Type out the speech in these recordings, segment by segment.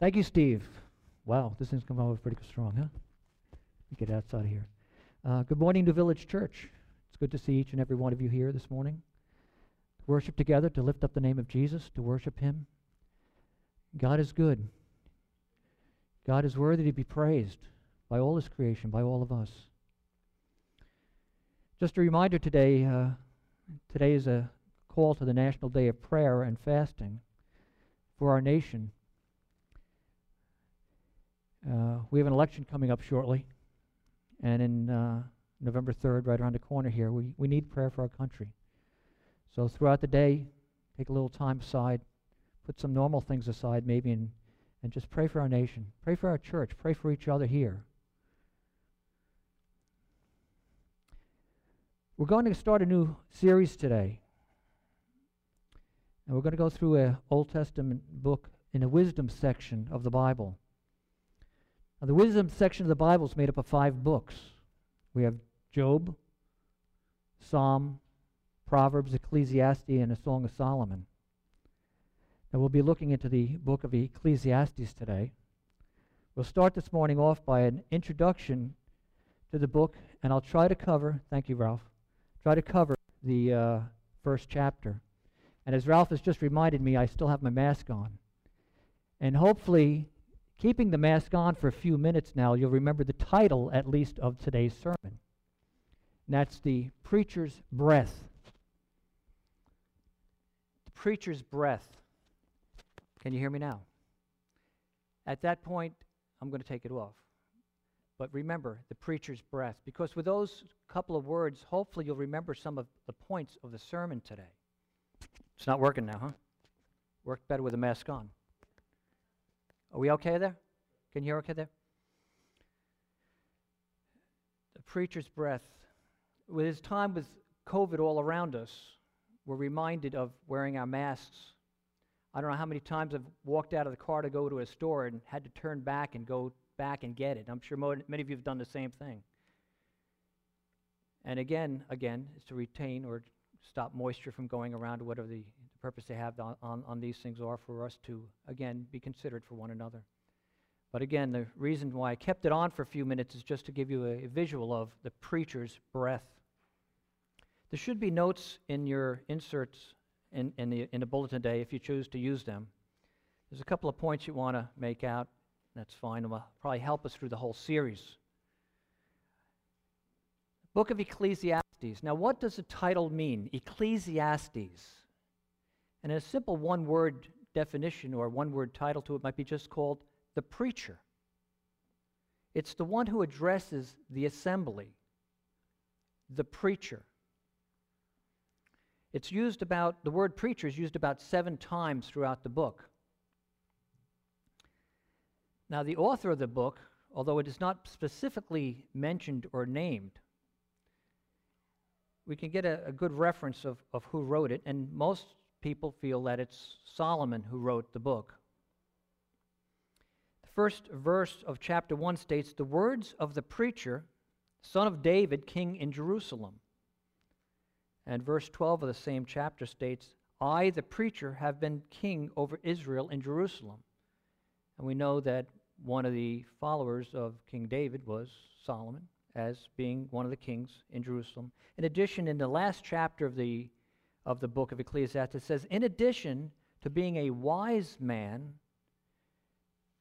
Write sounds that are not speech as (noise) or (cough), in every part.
Thank you, Steve. Wow, this thing's coming over pretty strong, huh? We get outside of here. Uh, good morning to Village Church. It's good to see each and every one of you here this morning. Worship together to lift up the name of Jesus, to worship Him. God is good. God is worthy to be praised by all His creation, by all of us. Just a reminder today uh, today is a call to the National Day of Prayer and Fasting for our nation. Uh, we have an election coming up shortly, and in uh, November 3rd, right around the corner here, we, we need prayer for our country. So throughout the day, take a little time aside, put some normal things aside maybe, and, and just pray for our nation. Pray for our church. Pray for each other here. We're going to start a new series today. And we're going to go through an Old Testament book in the wisdom section of the Bible. Now, the wisdom section of the Bible is made up of five books. We have Job, Psalm, Proverbs, Ecclesiastes, and a Song of Solomon. Now, we'll be looking into the book of Ecclesiastes today. We'll start this morning off by an introduction to the book, and I'll try to cover, thank you, Ralph, try to cover the uh, first chapter. And as Ralph has just reminded me, I still have my mask on. And hopefully, keeping the mask on for a few minutes now, you'll remember the title, at least, of today's sermon. And that's The Preacher's Breath. The Preacher's Breath. Can you hear me now? At that point, I'm going to take it off. But remember, the preacher's breath, because with those couple of words, hopefully you'll remember some of the points of the sermon today. It's not working now, huh? Worked better with the mask on. Are we okay there? Can you hear okay there? The preacher's breath. With his time with COVID all around us, we're reminded of wearing our masks. I don't know how many times I've walked out of the car to go to a store and had to turn back and go back and get it. I'm sure many of you have done the same thing. And again, again, is to retain or stop moisture from going around, whatever the, purpose they have on, on, on these things are for us to, again, be considered for one another. But again, the reason why I kept it on for a few minutes is just to give you a, a visual of the preacher's breath. There should be notes in your inserts in, in, the, in the bulletin day if you choose to use them. There's a couple of points you want to make out. That's fine. It will probably help us through the whole series. Book of Ecclesiastes. Now, what does the title mean? Ecclesiastes. And a simple one word definition or one word title to it might be just called the preacher. It's the one who addresses the assembly, the preacher. It's used about, the word preacher is used about seven times throughout the book. Now, the author of the book, although it is not specifically mentioned or named, we can get a, a, good reference of, of who wrote it, and most people feel that it's Solomon who wrote the book. The first verse of chapter 1 states The words of the preacher, son of David, king in Jerusalem. And verse 12 of the same chapter states, I, the preacher, have been king over Israel in Jerusalem. And we know that one of the followers of King David was Solomon, as being one of the kings in Jerusalem. In addition, in the last chapter of the, of the book of Ecclesiastes, says, In addition to being a wise man,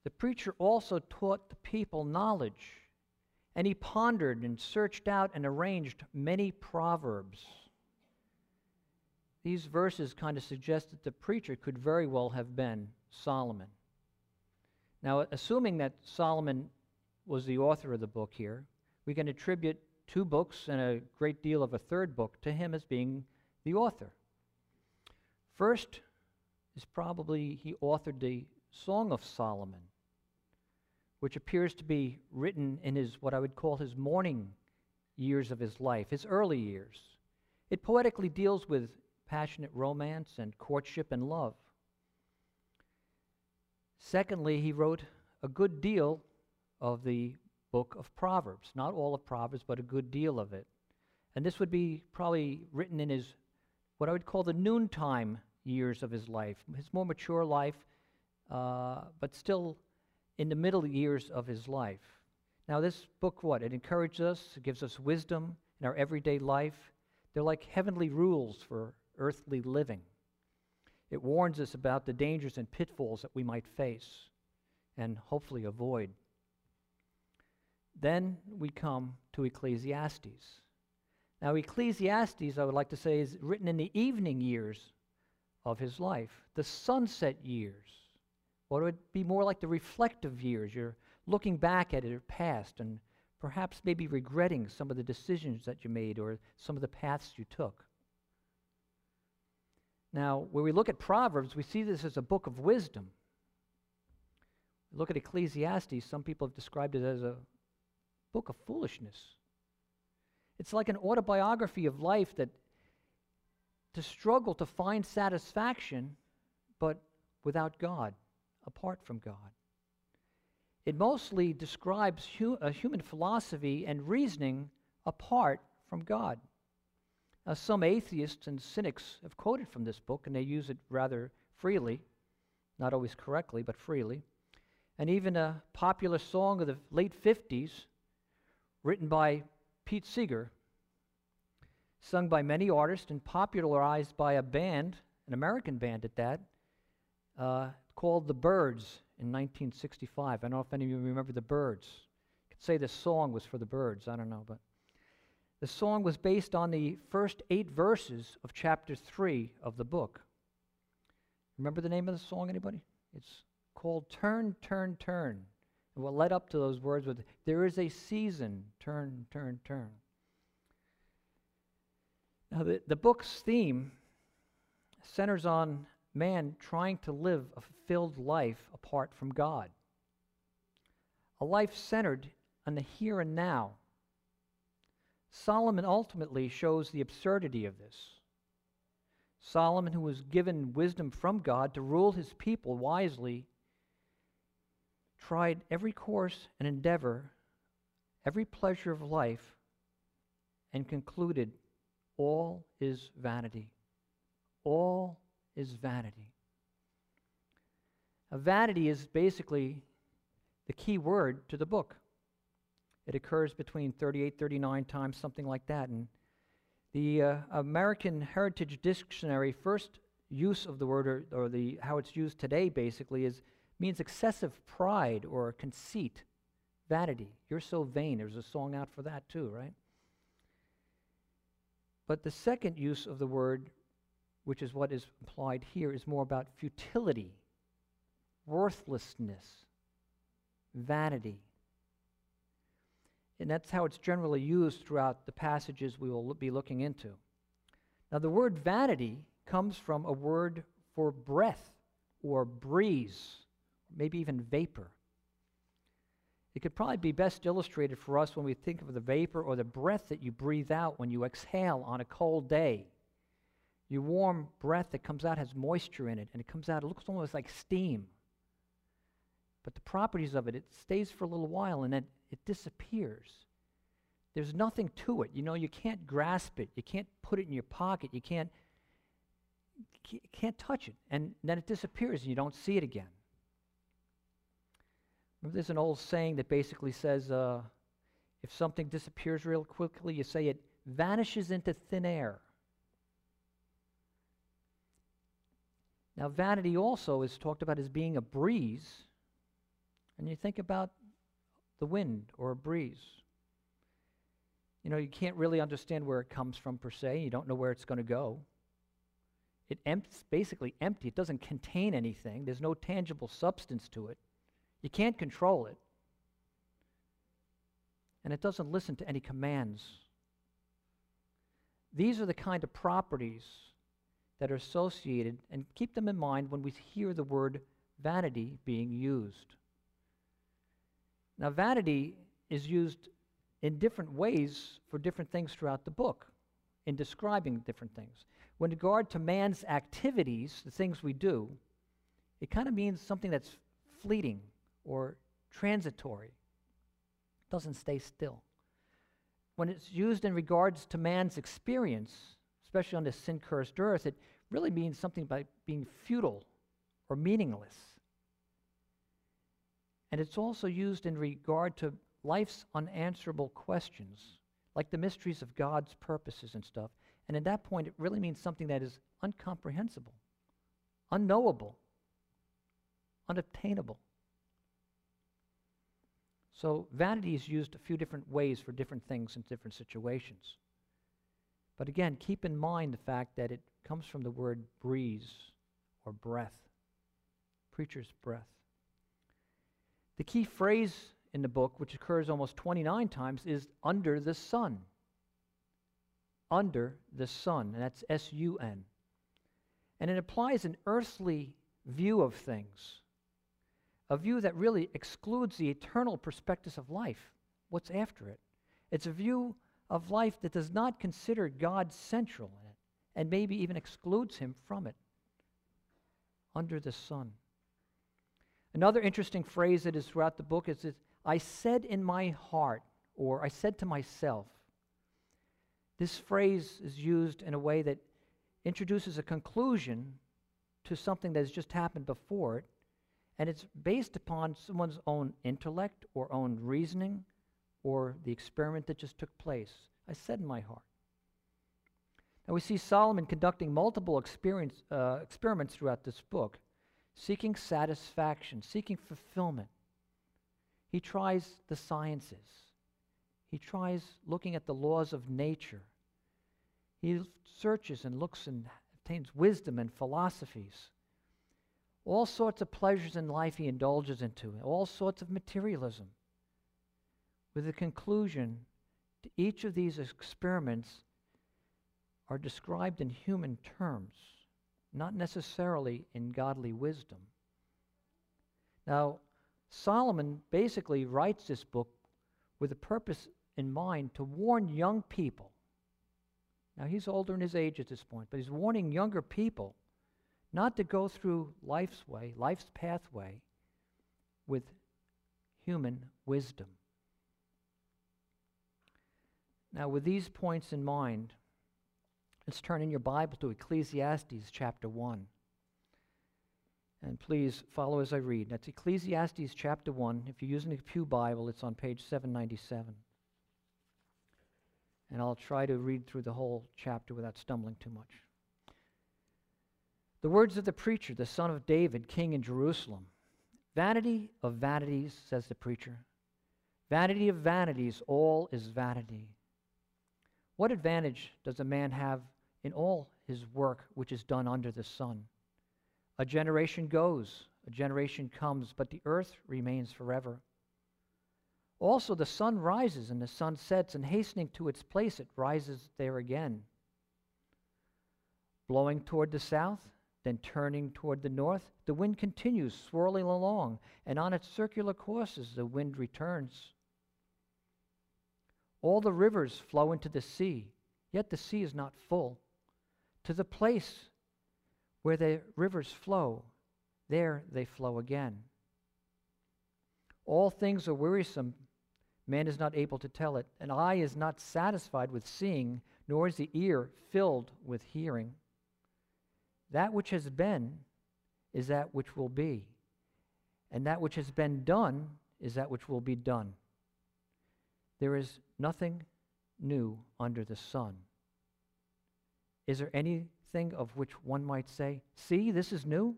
the preacher also taught the people knowledge, and he pondered and searched out and arranged many proverbs. These verses kind of suggest that the preacher could very well have been Solomon. Now, assuming that Solomon was the author of the book here, we can attribute two books and a great deal of a third book to him as being the author. First is probably he authored the Song of Solomon, which appears to be written in his what I would call his morning years of his life, his early years. It poetically deals with passionate romance and courtship and love. Secondly, he wrote a good deal of the book of Proverbs. Not all of Proverbs, but a good deal of it. And this would be probably written in his, what I would call the noontime years of his life, his more mature life, uh, but still in the middle years of his life. Now, this book, what? It encourages us, it gives us wisdom in our everyday life. They're like heavenly rules for earthly living. It warns us about the dangers and pitfalls that we might face and hopefully avoid. Then we come to Ecclesiastes. Now, Ecclesiastes, I would like to say, is written in the evening years of his life, the sunset years. It would be more like the reflective years. You're looking back at your past and perhaps maybe regretting some of the decisions that you made or some of the paths you took. Now, when we look at Proverbs, we see this as a book of wisdom. Look at Ecclesiastes, some people have described it as a book of foolishness. It's like an autobiography of life that to struggle to find satisfaction, but without God, apart from God. It mostly describes hu- a human philosophy and reasoning apart from God. Now, some atheists and cynics have quoted from this book, and they use it rather freely, not always correctly, but freely. And even a popular song of the late 50s, written by Pete Seeger, sung by many artists and popularized by a band, an American band at that, uh, called The Byrds in 1965. I don't know if any of you remember The Byrds. You could say the song was for the Birds, I don't know, but the song was based on the first eight verses of chapter 3 of the book. Remember the name of the song, anybody? It's called Turn, Turn, Turn. And what led up to those words was, There is a season, turn, turn, turn. Now, the, the book's theme centers on man trying to live a fulfilled life apart from God, a life centered on the here and now. Solomon ultimately shows the absurdity of this. Solomon, who was given wisdom from God to rule his people wisely, tried every course and endeavor, every pleasure of life, and concluded all is vanity. All is vanity. Now, vanity is basically the key word to the book. It occurs between 38, 39 times, something like that. And the uh, American Heritage Dictionary first use of the word, or, or the how it's used today, basically, is means excessive pride or conceit, vanity. You're so vain. There's a song out for that too, right? But the second use of the word, which is what is implied here, is more about futility, worthlessness, vanity. And that's how it's generally used throughout the passages we will be looking into. Now, the word vanity comes from a word for breath or breeze, maybe even vapor. It could probably be best illustrated for us when we think of the vapor or the breath that you breathe out when you exhale on a cold day. Your warm breath that comes out has moisture in it, and it comes out, it looks almost like steam. But the properties of it, it stays for a little while and then it disappears. There's nothing to it. You know, you can't grasp it. You can't put it in your pocket. You can't, can't touch it. And then it disappears and you don't see it again. There's an old saying that basically says uh, if something disappears real quickly, you say it vanishes into thin air. Now, vanity also is talked about as being a breeze. And you think about the wind or a breeze. You know, you can't really understand where it comes from per se. You don't know where it's going to go. It empts, basically empty. It doesn't contain anything. There's no tangible substance to it. You can't control it. And it doesn't listen to any commands. These are the kind of properties that are associated, and keep them in mind when we hear the word vanity being used. Now, vanity is used in different ways for different things throughout the book in describing different things. When regard to man's activities, the things we do, it kind of means something that's fleeting or transitory. It doesn't stay still. When it's used in regards to man's experience, especially on this sin cursed earth, it really means something by being futile or meaningless. And it's also used in regard to life's unanswerable questions, like the mysteries of God's purposes and stuff. And at that point, it really means something that is uncomprehensible, unknowable, unobtainable. So, vanity is used a few different ways for different things in different situations. But again, keep in mind the fact that it comes from the word breeze or breath, preacher's breath. The key phrase in the book, which occurs almost 29 times, is under the sun. Under the sun, and that's S U N. And it applies an earthly view of things, a view that really excludes the eternal perspectives of life, what's after it. It's a view of life that does not consider God central in it, and maybe even excludes him from it. Under the sun. Another interesting phrase that is throughout the book is this, I said in my heart, or I said to myself. This phrase is used in a way that introduces a conclusion to something that has just happened before it, and it's based upon someone's own intellect or own reasoning or the experiment that just took place. I said in my heart. Now we see Solomon conducting multiple uh, experiments throughout this book seeking satisfaction, seeking fulfillment. He tries the sciences, he tries looking at the laws of nature. He searches and looks and obtains wisdom and philosophies. All sorts of pleasures in life he indulges into, all sorts of materialism. With the conclusion each of these experiments are described in human terms not necessarily in godly wisdom. Now, Solomon basically writes this book with a purpose in mind to warn young people. Now, he's older in his age at this point, but he's warning younger people not to go through life's way, life's pathway, with human wisdom. Now, with these points in mind, Let's turn in your Bible to Ecclesiastes chapter 1. And please follow as I read. That's Ecclesiastes chapter 1. If you're using the Pew Bible, it's on page 797. And I'll try to read through the whole chapter without stumbling too much. The words of the preacher, the son of David, king in Jerusalem. Vanity of vanities, says the preacher. Vanity of vanities, all is vanity. What advantage does a man have in all his work which is done under the sun. A generation goes, a generation comes, but the earth remains forever. Also, the sun rises and the sun sets, and hastening to its place, it rises there again. Blowing toward the south, then turning toward the north, the wind continues swirling along, and on its circular courses the wind returns. All the rivers flow into the sea, yet the sea is not full to the place where the rivers flow, there they flow again. All things are wearisome. Man is not able to tell it. An eye is not satisfied with seeing, nor is the ear filled with hearing. That which has been is that which will be, and that which has been done is that which will be done. There is nothing new under the sun. Is there anything of which one might say, See, this is new?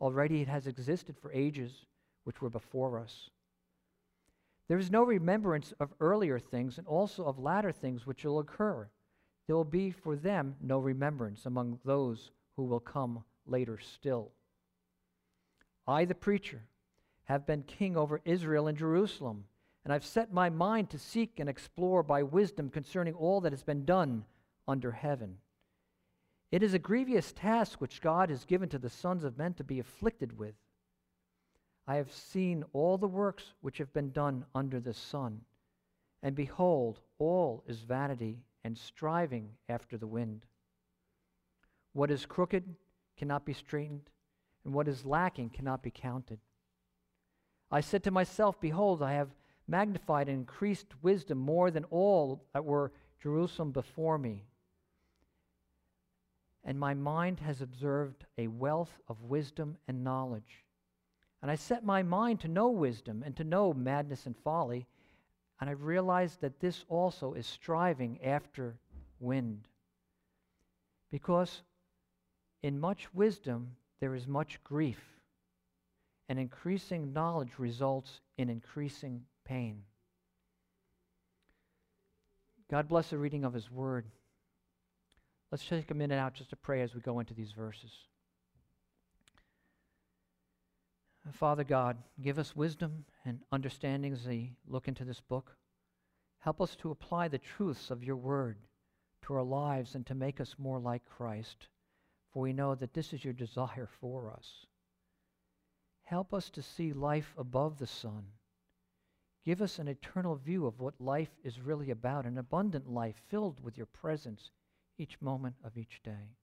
Already it has existed for ages which were before us. There is no remembrance of earlier things and also of latter things which will occur. There will be for them no remembrance among those who will come later still. I, the preacher, have been king over Israel and Jerusalem, and I've set my mind to seek and explore by wisdom concerning all that has been done under heaven. It is a grievous task which God has given to the sons of men to be afflicted with. I have seen all the works which have been done under the sun, and behold, all is vanity and striving after the wind. What is crooked cannot be straightened, and what is lacking cannot be counted. I said to myself, Behold, I have magnified and increased wisdom more than all that were Jerusalem before me and my mind has observed a wealth of wisdom and knowledge. And I set my mind to know wisdom and to know madness and folly. And I realized that this also is striving after wind. Because in much wisdom, there is much grief, and increasing knowledge results in increasing pain. God bless the reading of His Word. Let's take a minute out just to pray as we go into these verses. Father God, give us wisdom and understanding as we look into this book. Help us to apply the truths of your word to our lives and to make us more like Christ, for we know that this is your desire for us. Help us to see life above the sun. Give us an eternal view of what life is really about, an abundant life filled with your presence each moment of each day.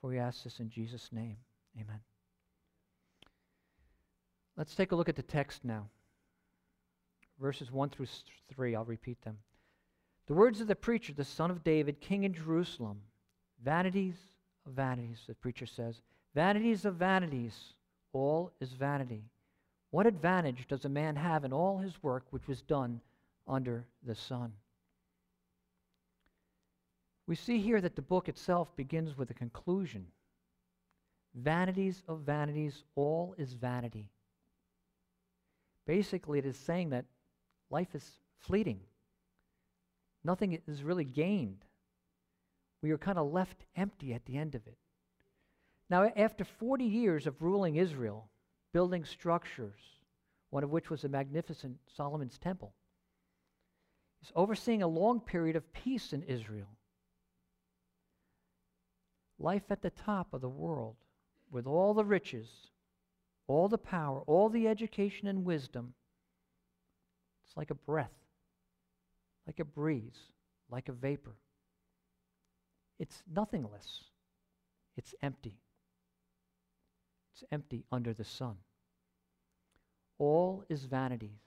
For we ask this in Jesus' name. Amen. Let's take a look at the text now. Verses 1 through 3, I'll repeat them. The words of the preacher, the son of David, king in Jerusalem. Vanities of vanities, the preacher says. Vanities of vanities, all is vanity. What advantage does a man have in all his work which was done under the sun? We see here that the book itself begins with a conclusion. Vanities of vanities, all is vanity. Basically, it is saying that life is fleeting. Nothing is really gained. We are kind of left empty at the end of it. Now, after 40 years of ruling Israel, building structures, one of which was a magnificent Solomon's temple, he's overseeing a long period of peace in Israel. Life at the top of the world, with all the riches, all the power, all the education and wisdom, it's like a breath, like a breeze, like a vapor. It's nothingless. It's empty. It's empty under the sun. All is vanity.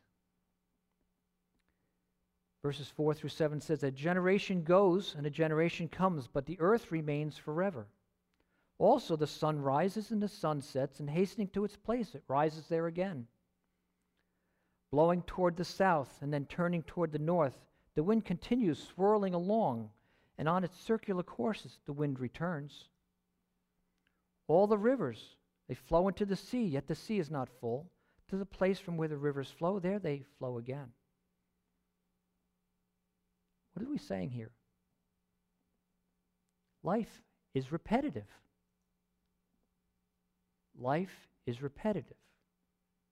Verses 4 through 7 says, A generation goes and a generation comes, but the earth remains forever. Also, the sun rises and the sun sets, and hastening to its place, it rises there again. Blowing toward the south and then turning toward the north, the wind continues swirling along, and on its circular courses, the wind returns. All the rivers, they flow into the sea, yet the sea is not full. To the place from where the rivers flow, there they flow again. What are we saying here? Life is repetitive. Life is repetitive,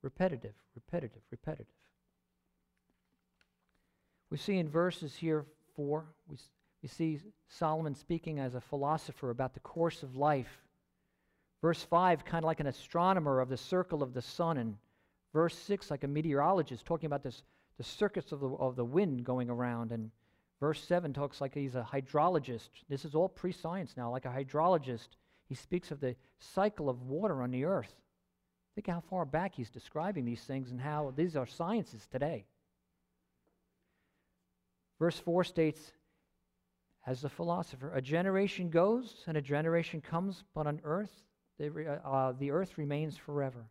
repetitive, repetitive, repetitive. We see in verses here four, we, we see Solomon speaking as a philosopher about the course of life. Verse 5, kind of like an astronomer of the circle of the sun, and verse 6, like a meteorologist, talking about this, the circuits of the, of the wind going around. And verse 7 talks like he's a hydrologist. This is all pre science now, like a hydrologist he speaks of the cycle of water on the earth. Think how far back he's describing these things and how these are sciences today. Verse 4 states, as the philosopher, a generation goes and a generation comes, but on earth, the, uh, the earth remains forever.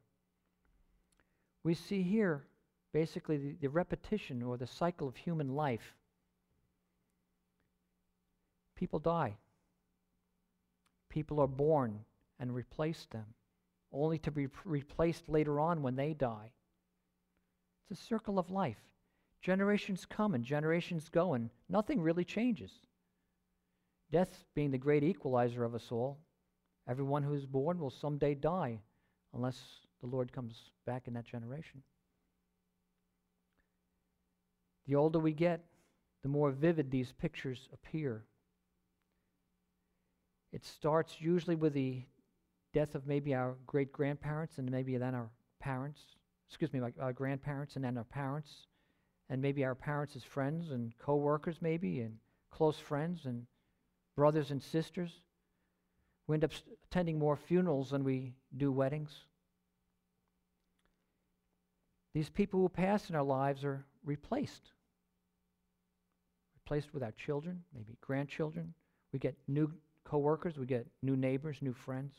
We see here basically the, the repetition or the cycle of human life. People die. People are born and replace them, only to be replaced later on when they die. It's a circle of life. Generations come and generations go, and nothing really changes. Death being the great equalizer of us all, everyone who is born will someday die unless the Lord comes back in that generation. The older we get, the more vivid these pictures appear. It starts usually with the death of maybe our great grandparents and maybe then our parents, excuse me, like our grandparents and then our parents, and maybe our parents as friends and co workers, maybe, and close friends and brothers and sisters. We end up attending more funerals than we do weddings. These people who pass in our lives are replaced. Replaced with our children, maybe grandchildren. We get new coworkers, we get new neighbors, new friends.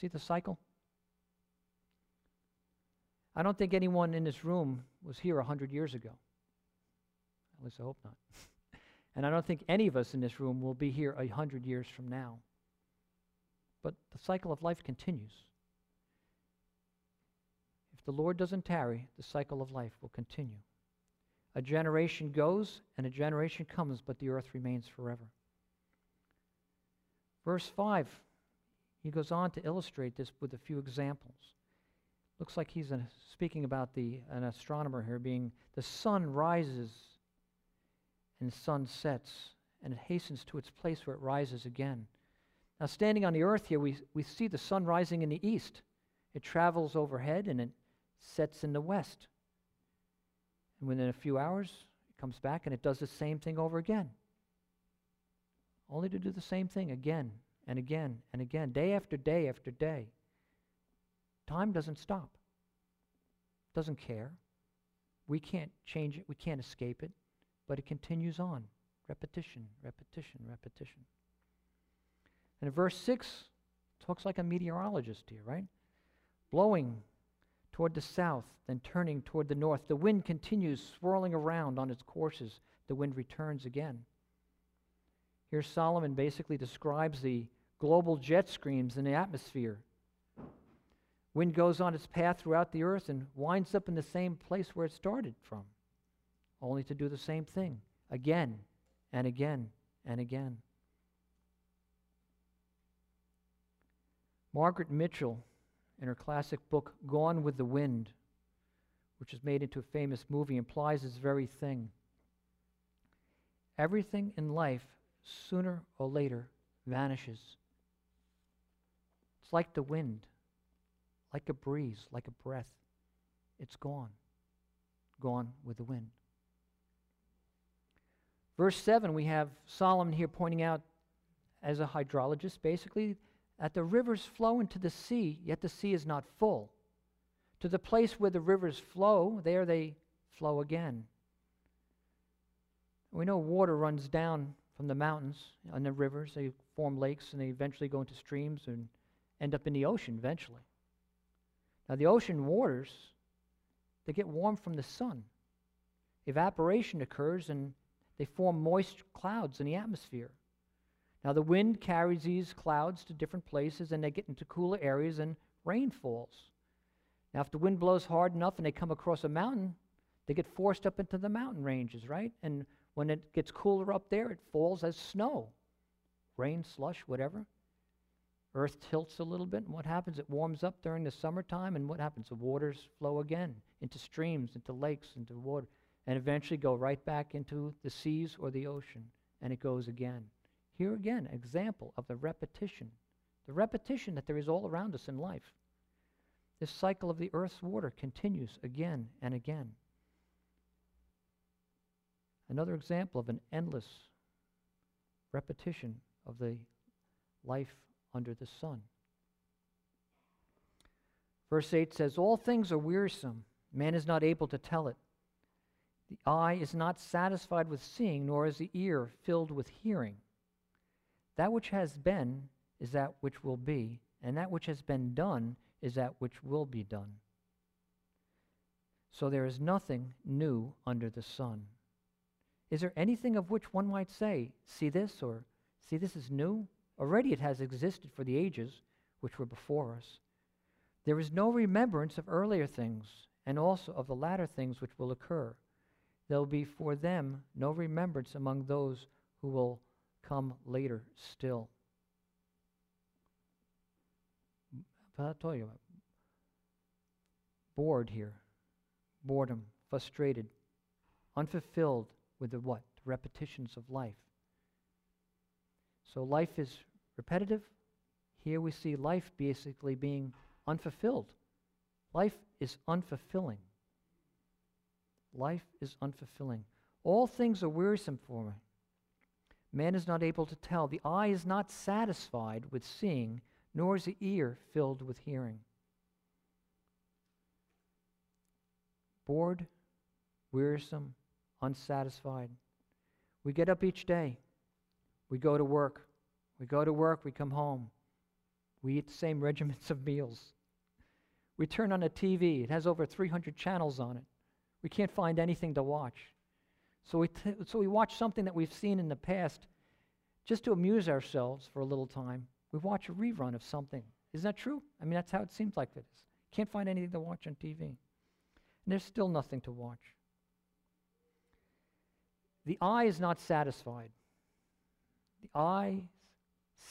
See the cycle? I don't think anyone in this room was here a hundred years ago. At least I hope not. (laughs) and I don't think any of us in this room will be here a hundred years from now. But the cycle of life continues. If the Lord doesn't tarry, the cycle of life will continue. A generation goes and a generation comes, but the earth remains forever. Verse 5, he goes on to illustrate this with a few examples. Looks like he's speaking about the, an astronomer here being the sun rises and the sun sets, and it hastens to its place where it rises again. Now, standing on the earth here, we, we see the sun rising in the east. It travels overhead and it sets in the west. And within a few hours, it comes back and it does the same thing over again. Only to do the same thing again and again and again, day after day after day. Time doesn't stop, doesn't care. We can't change it, we can't escape it, but it continues on. Repetition, repetition, repetition. And in verse 6, talks like a meteorologist here, right? Blowing toward the south, then turning toward the north. The wind continues swirling around on its courses. The wind returns again. Here, Solomon basically describes the global jet streams in the atmosphere. Wind goes on its path throughout the earth and winds up in the same place where it started from, only to do the same thing again and again and again. Margaret Mitchell in her classic book, Gone with the Wind, which is made into a famous movie, implies this very thing. Everything in life, sooner or later, vanishes. It's like the wind, like a breeze, like a breath. It's gone, gone with the wind. Verse 7, we have Solomon here pointing out, as a hydrologist, basically, that the rivers flow into the sea, yet the sea is not full. To the place where the rivers flow, there they flow again. We know water runs down from the mountains and the rivers. They form lakes and they eventually go into streams and end up in the ocean eventually. Now, the ocean waters, they get warm from the sun. Evaporation occurs and they form moist clouds in the atmosphere. Now, the wind carries these clouds to different places and they get into cooler areas and rain falls. Now, if the wind blows hard enough and they come across a mountain, they get forced up into the mountain ranges, right? And when it gets cooler up there, it falls as snow, rain, slush, whatever. Earth tilts a little bit, and what happens? It warms up during the summertime, and what happens? The waters flow again into streams, into lakes, into water, and eventually go right back into the seas or the ocean, and it goes again. Here again, example of the repetition, the repetition that there is all around us in life. This cycle of the earth's water continues again and again. Another example of an endless repetition of the life under the sun. Verse 8 says, All things are wearisome. Man is not able to tell it. The eye is not satisfied with seeing, nor is the ear filled with hearing. That which has been is that which will be, and that which has been done is that which will be done. So there is nothing new under the sun. Is there anything of which one might say, See this, or See this is new? Already it has existed for the ages which were before us. There is no remembrance of earlier things, and also of the latter things which will occur. There will be for them no remembrance among those who will come later still. I'll tell you, bored here, boredom, frustrated, unfulfilled with the what? Repetitions of life. So life is repetitive. Here we see life basically being unfulfilled. Life is unfulfilling. Life is unfulfilling. All things are wearisome for me. Man is not able to tell. The eye is not satisfied with seeing, nor is the ear filled with hearing. Bored, wearisome, unsatisfied. We get up each day. We go to work. We go to work, we come home. We eat the same (laughs) regiments of meals. We turn on the TV, it has over 300 channels on it. We can't find anything to watch. So we, t- so we watch something that we've seen in the past just to amuse ourselves for a little time. We watch a rerun of something. Isn't that true? I mean, that's how it seems like it is. Can't find anything to watch on TV. And there's still nothing to watch. The eye is not satisfied. The eyes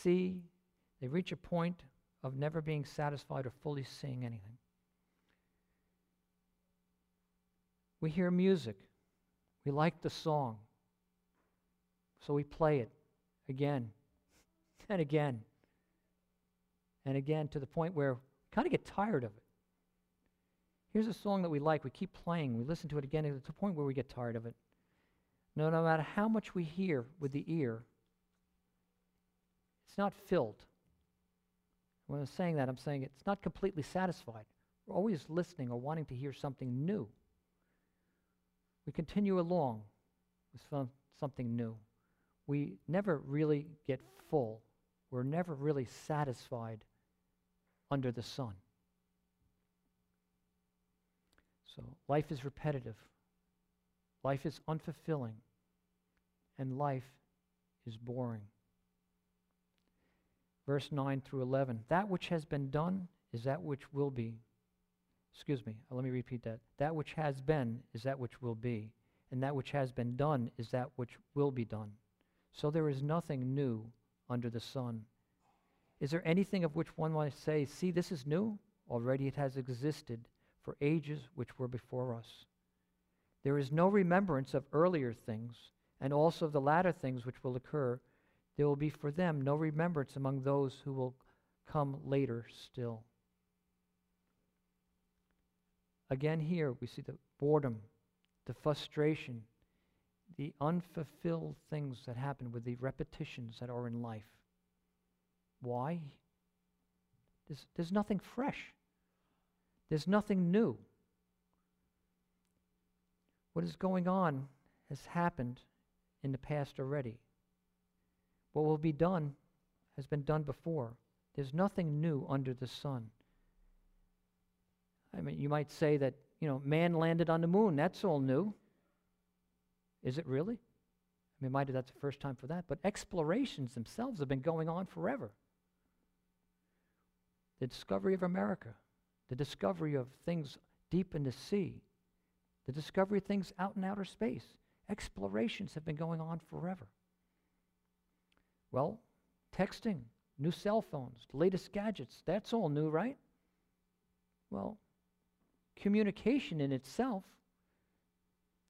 see, they reach a point of never being satisfied or fully seeing anything. We hear music. We like the song. So we play it again (laughs) and again and again to the point where we kind of get tired of it. Here's a song that we like. We keep playing. We listen to it again to the point where we get tired of it. No, no matter how much we hear with the ear, it's not filled. When I'm saying that, I'm saying it's not completely satisfied. We're always listening or wanting to hear something new. We continue along with some, something new. We never really get full. We're never really satisfied under the sun. So life is repetitive, life is unfulfilling, and life is boring. Verse 9 through 11 That which has been done is that which will be. Excuse me, uh, let me repeat that. That which has been is that which will be, and that which has been done is that which will be done. So there is nothing new under the sun. Is there anything of which one might say, See, this is new? Already it has existed for ages which were before us. There is no remembrance of earlier things, and also of the latter things which will occur. There will be for them no remembrance among those who will come later still. Again, here we see the boredom, the frustration, the unfulfilled things that happen with the repetitions that are in life. Why? There's, there's nothing fresh. There's nothing new. What is going on has happened in the past already. What will be done has been done before. There's nothing new under the sun. I mean, you might say that, you know, man landed on the moon. That's all new. Is it really? I mean, might that's the first time for that, but explorations themselves have been going on forever. The discovery of America, the discovery of things deep in the sea, the discovery of things out in outer space. Explorations have been going on forever. Well, texting, new cell phones, latest gadgets, that's all new, right? Well, communication in itself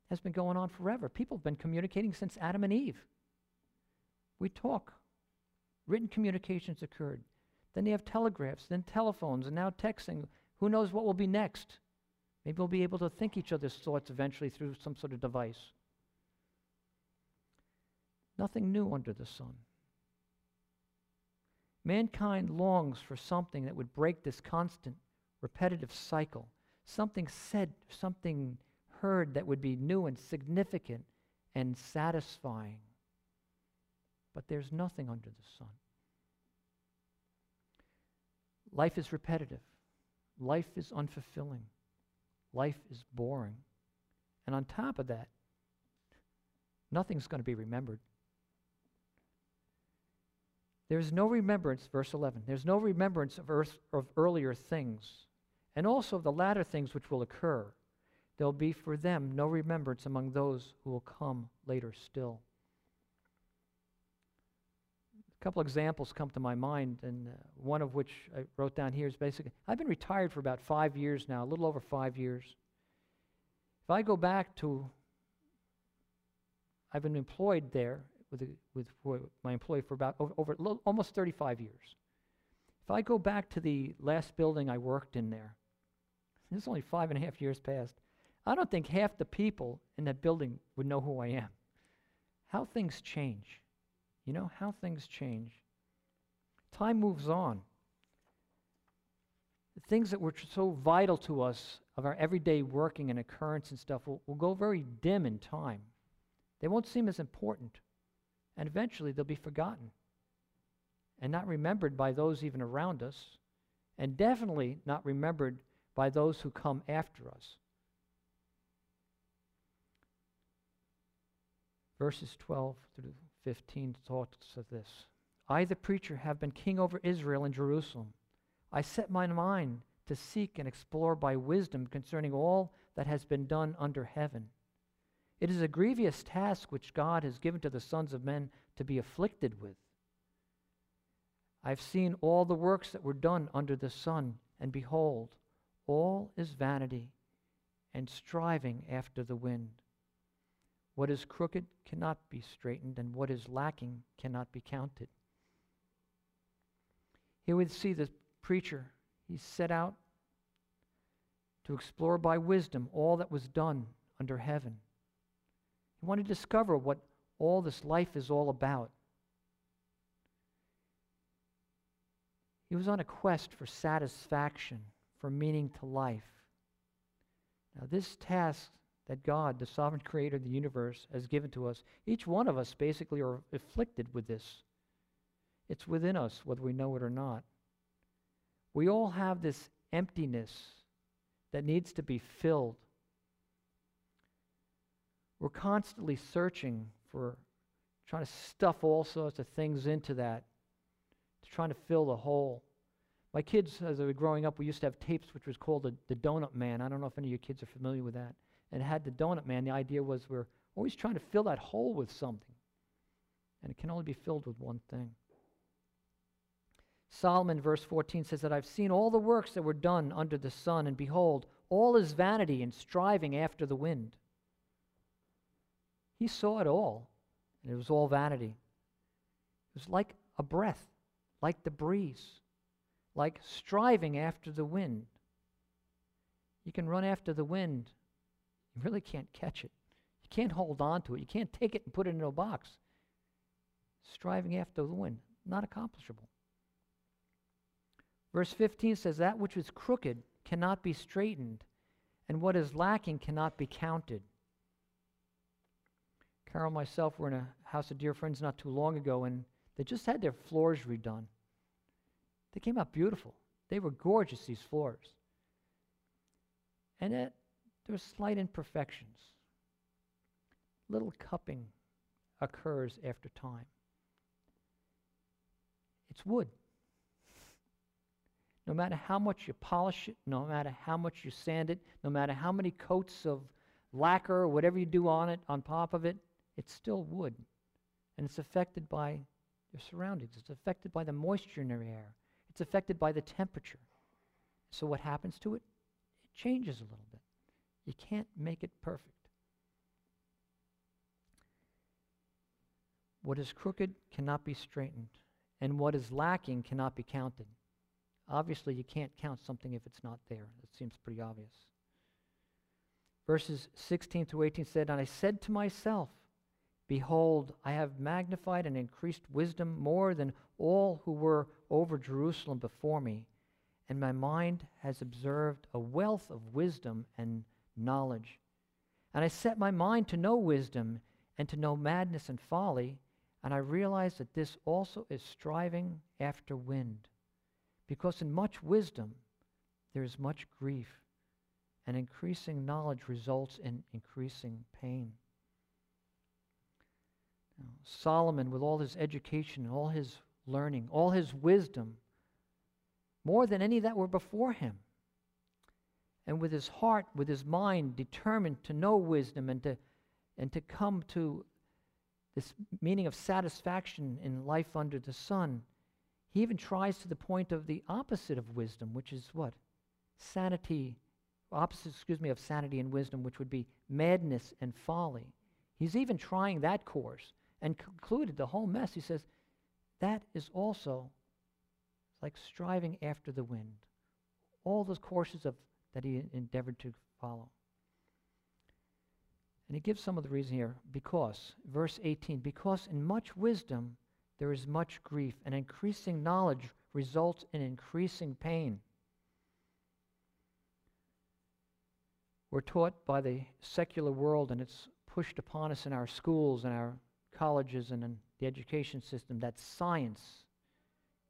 has been going on forever. People have been communicating since Adam and Eve. We talk. Written communications occurred. Then they have telegraphs, then telephones, and now texting. Who knows what will be next? Maybe we'll be able to think each other's thoughts eventually through some sort of device. Nothing new under the sun. Mankind longs for something that would break this constant, repetitive cycle. Something said, something heard that would be new and significant and satisfying. But there's nothing under the sun. Life is repetitive. Life is unfulfilling. Life is boring. And on top of that, nothing's going to be remembered. There's no remembrance, verse 11, there's no remembrance of, earth, of earlier things, and also of the latter things which will occur. There'll be for them no remembrance among those who will come later still. A couple examples come to my mind, and uh, one of which I wrote down here is basically I've been retired for about five years now, a little over five years. If I go back to, I've been employed there with, with my employee for about over, over almost 35 years. If I go back to the last building I worked in there, this is only five and a half years past, I don't think half the people in that building would know who I am. How things change. You know how things change. Time moves on. The things that were so vital to us of our everyday working and occurrence and stuff will, will go very dim in time. They won't seem as important. And eventually they'll be forgotten and not remembered by those even around us, and definitely not remembered by those who come after us. Verses 12 through 15 talks of this. I, the preacher, have been king over Israel and Jerusalem. I set my mind to seek and explore by wisdom concerning all that has been done under heaven. It is a grievous task which God has given to the sons of men to be afflicted with. I've seen all the works that were done under the sun, and behold, all is vanity and striving after the wind. What is crooked cannot be straightened, and what is lacking cannot be counted. Here we see the preacher. He set out to explore by wisdom all that was done under heaven. He wanted to discover what all this life is all about. He was on a quest for satisfaction, for meaning to life. Now, this task that God, the sovereign creator of the universe, has given to us, each one of us basically are afflicted with this. It's within us, whether we know it or not. We all have this emptiness that needs to be filled. We're constantly searching for trying to stuff all sorts of things into that, to trying to fill the hole. My kids, as they were growing up, we used to have tapes which was called the, the Donut Man. I don't know if any of your kids are familiar with that. And it had the Donut Man. The idea was we're always trying to fill that hole with something. And it can only be filled with one thing. Solomon, verse 14, says that I've seen all the works that were done under the sun, and behold, all is vanity and striving after the wind. He saw it all, and it was all vanity. It was like a breath, like the breeze, like striving after the wind. You can run after the wind, you really can't catch it. You can't hold on to it. You can't take it and put it in a box. Striving after the wind, not accomplishable. Verse 15 says, That which is crooked cannot be straightened, and what is lacking cannot be counted. Carol and myself were in a house of dear friends not too long ago, and they just had their floors redone. They came out beautiful. They were gorgeous, these floors. And it, there were slight imperfections. Little cupping occurs after time. It's wood. No matter how much you polish it, no matter how much you sand it, no matter how many coats of lacquer or whatever you do on it, on top of it, it's still wood. And it's affected by your surroundings. It's affected by the moisture in your air. It's affected by the temperature. So what happens to it? It changes a little bit. You can't make it perfect. What is crooked cannot be straightened, and what is lacking cannot be counted. Obviously, you can't count something if it's not there. It seems pretty obvious. Verses 16 through 18 said, And I said to myself, Behold, I have magnified and increased wisdom more than all who were over Jerusalem before me, and my mind has observed a wealth of wisdom and knowledge. And I set my mind to know wisdom and to know madness and folly, and I realize that this also is striving after wind. Because in much wisdom there is much grief, and increasing knowledge results in increasing pain. Solomon, with all his education, and all his learning, all his wisdom, more than any that were before him, and with his heart, with his mind, determined to know wisdom and to, and to come to this meaning of satisfaction in life under the sun, he even tries to the point of the opposite of wisdom, which is what? Sanity, opposite, excuse me, of sanity and wisdom, which would be madness and folly. He's even trying that course and concluded the whole mess. He says, that is also like striving after the wind. All those courses of, that he endeavored to follow. And he gives some of the reason here. Because, verse 18, because in much wisdom there is much grief, and increasing knowledge results in increasing pain. We're taught by the secular world, and it's pushed upon us in our schools and our colleges and in the education system that science,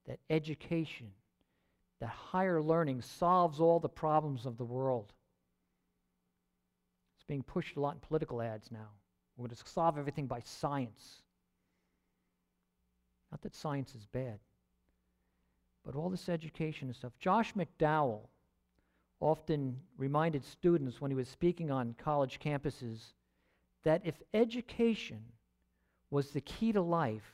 that education, that higher learning solves all the problems of the world. It's being pushed a lot in political ads now. We're going to solve everything by science. Not that science is bad, but all this education and stuff. Josh McDowell often reminded students when he was speaking on college campuses that if education was the key to life,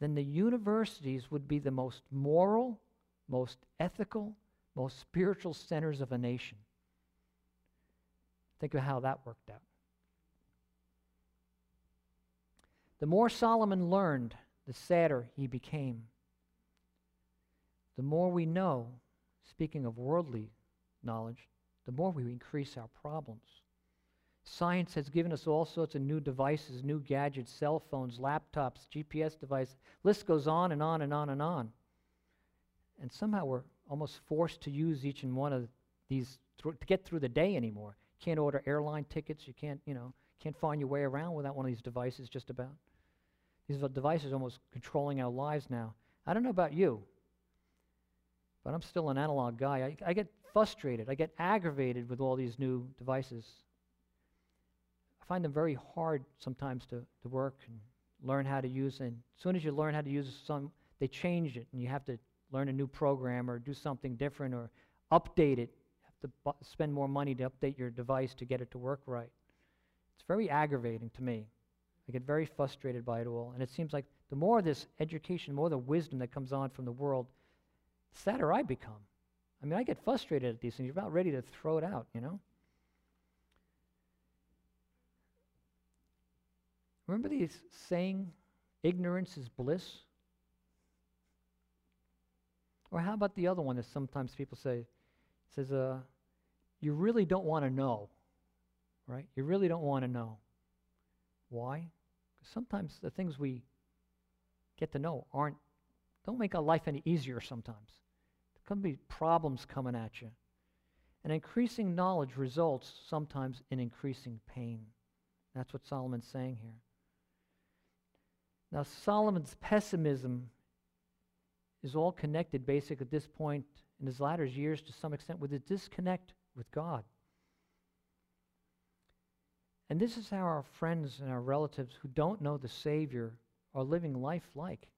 then the universities would be the most moral, most ethical, most spiritual centers of a nation. Think of how that worked out. The more Solomon learned, the sadder he became. The more we know, speaking of worldly knowledge, the more we increase our problems. Science has given us all sorts of new devices, new gadgets, cell phones, laptops, GPS devices. List goes on and on and on and on. And somehow we're almost forced to use each and one of these to get through the day anymore. Can't order airline tickets. You can't, you know, can't find your way around without one of these devices. Just about. These devices almost controlling our lives now. I don't know about you, but I'm still an analog guy. I, I get frustrated. I get aggravated with all these new devices. I find them very hard sometimes to, to work and learn how to use. And as soon as you learn how to use some, they change it, and you have to learn a new program or do something different or update it. You have to spend more money to update your device to get it to work right. It's very aggravating to me. I get very frustrated by it all. And it seems like the more this education, the more the wisdom that comes on from the world, the sadder I become. I mean, I get frustrated at these things. You're about ready to throw it out, you know? Remember these saying, ignorance is bliss? Or how about the other one that sometimes people say? Says, uh, you really don't want to know, right? You really don't want to know. Why? Because sometimes the things we get to know aren't, don't make our life any easier sometimes. There can be problems coming at you. And increasing knowledge results sometimes in increasing pain. That's what Solomon's saying here. Now, Solomon's pessimism is all connected, basically, at this point in his latter years to some extent, with a disconnect with God. And this is how our friends and our relatives who don't know the Savior are living life like.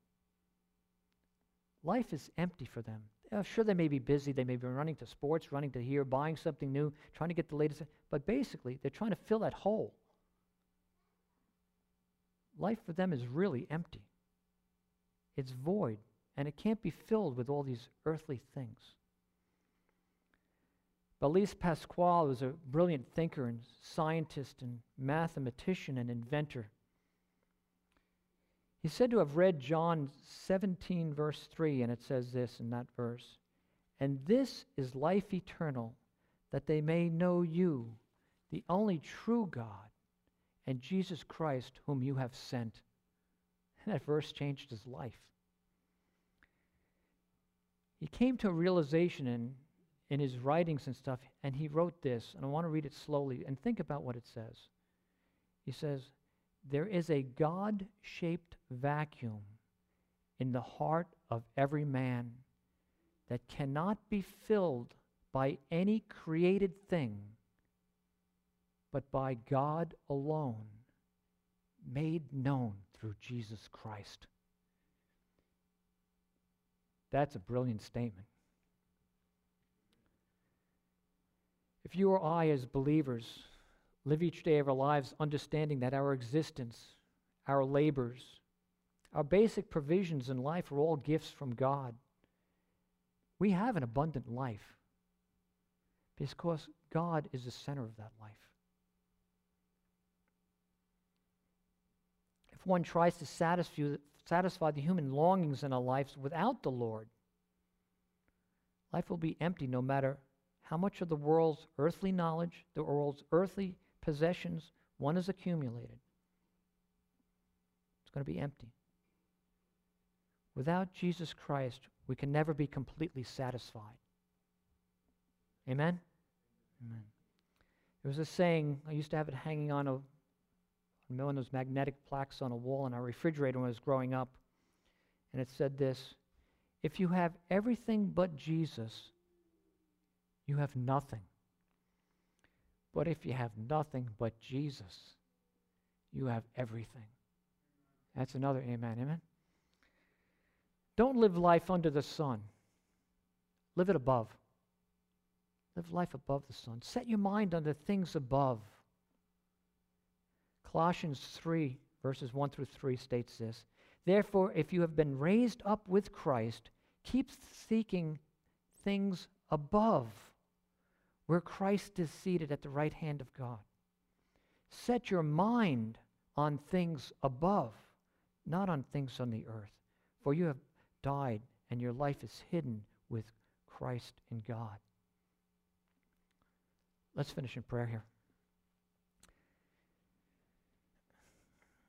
Life is empty for them. Sure, they may be busy. They may be running to sports, running to here, buying something new, trying to get the latest. But basically, they're trying to fill that hole. Life for them is really empty. It's void, and it can't be filled with all these earthly things. Blaise Pascal was a brilliant thinker and scientist and mathematician and inventor. He's said to have read John 17, verse 3, and it says this in that verse And this is life eternal, that they may know you, the only true God, and Jesus Christ, whom you have sent. And that verse changed his life. He came to a realization in in his writings and stuff, and he wrote this, and I want to read it slowly and think about what it says. He says, There is a God shaped vacuum in the heart of every man that cannot be filled by any created thing, but by God alone, made known through Jesus Christ. That's a brilliant statement. If you or I, as believers, live each day of our lives understanding that our existence, our labors, our basic provisions in life are all gifts from God, we have an abundant life because God is the center of that life. If one tries to satisfy, satisfy the human longings in our lives without the Lord, life will be empty no matter how much of the world's earthly knowledge, the world's earthly possessions one has accumulated. It's going to be empty. Without Jesus Christ, we can never be completely satisfied. Amen? Amen. There was a saying, I used to have it hanging on a on those magnetic plaques on a wall in our refrigerator when I was growing up. And it said this If you have everything but Jesus, you have nothing. But if you have nothing but Jesus, you have everything. That's another amen. Amen. Don't live life under the sun. Live it above. Live life above the sun. Set your mind on the things above. Colossians 3, verses 1 through 3 states this Therefore, if you have been raised up with Christ, keep seeking things above, where Christ is seated at the right hand of God. Set your mind on things above, not on things on the earth. For you have died, and your life is hidden with Christ in God. Let's finish in prayer here.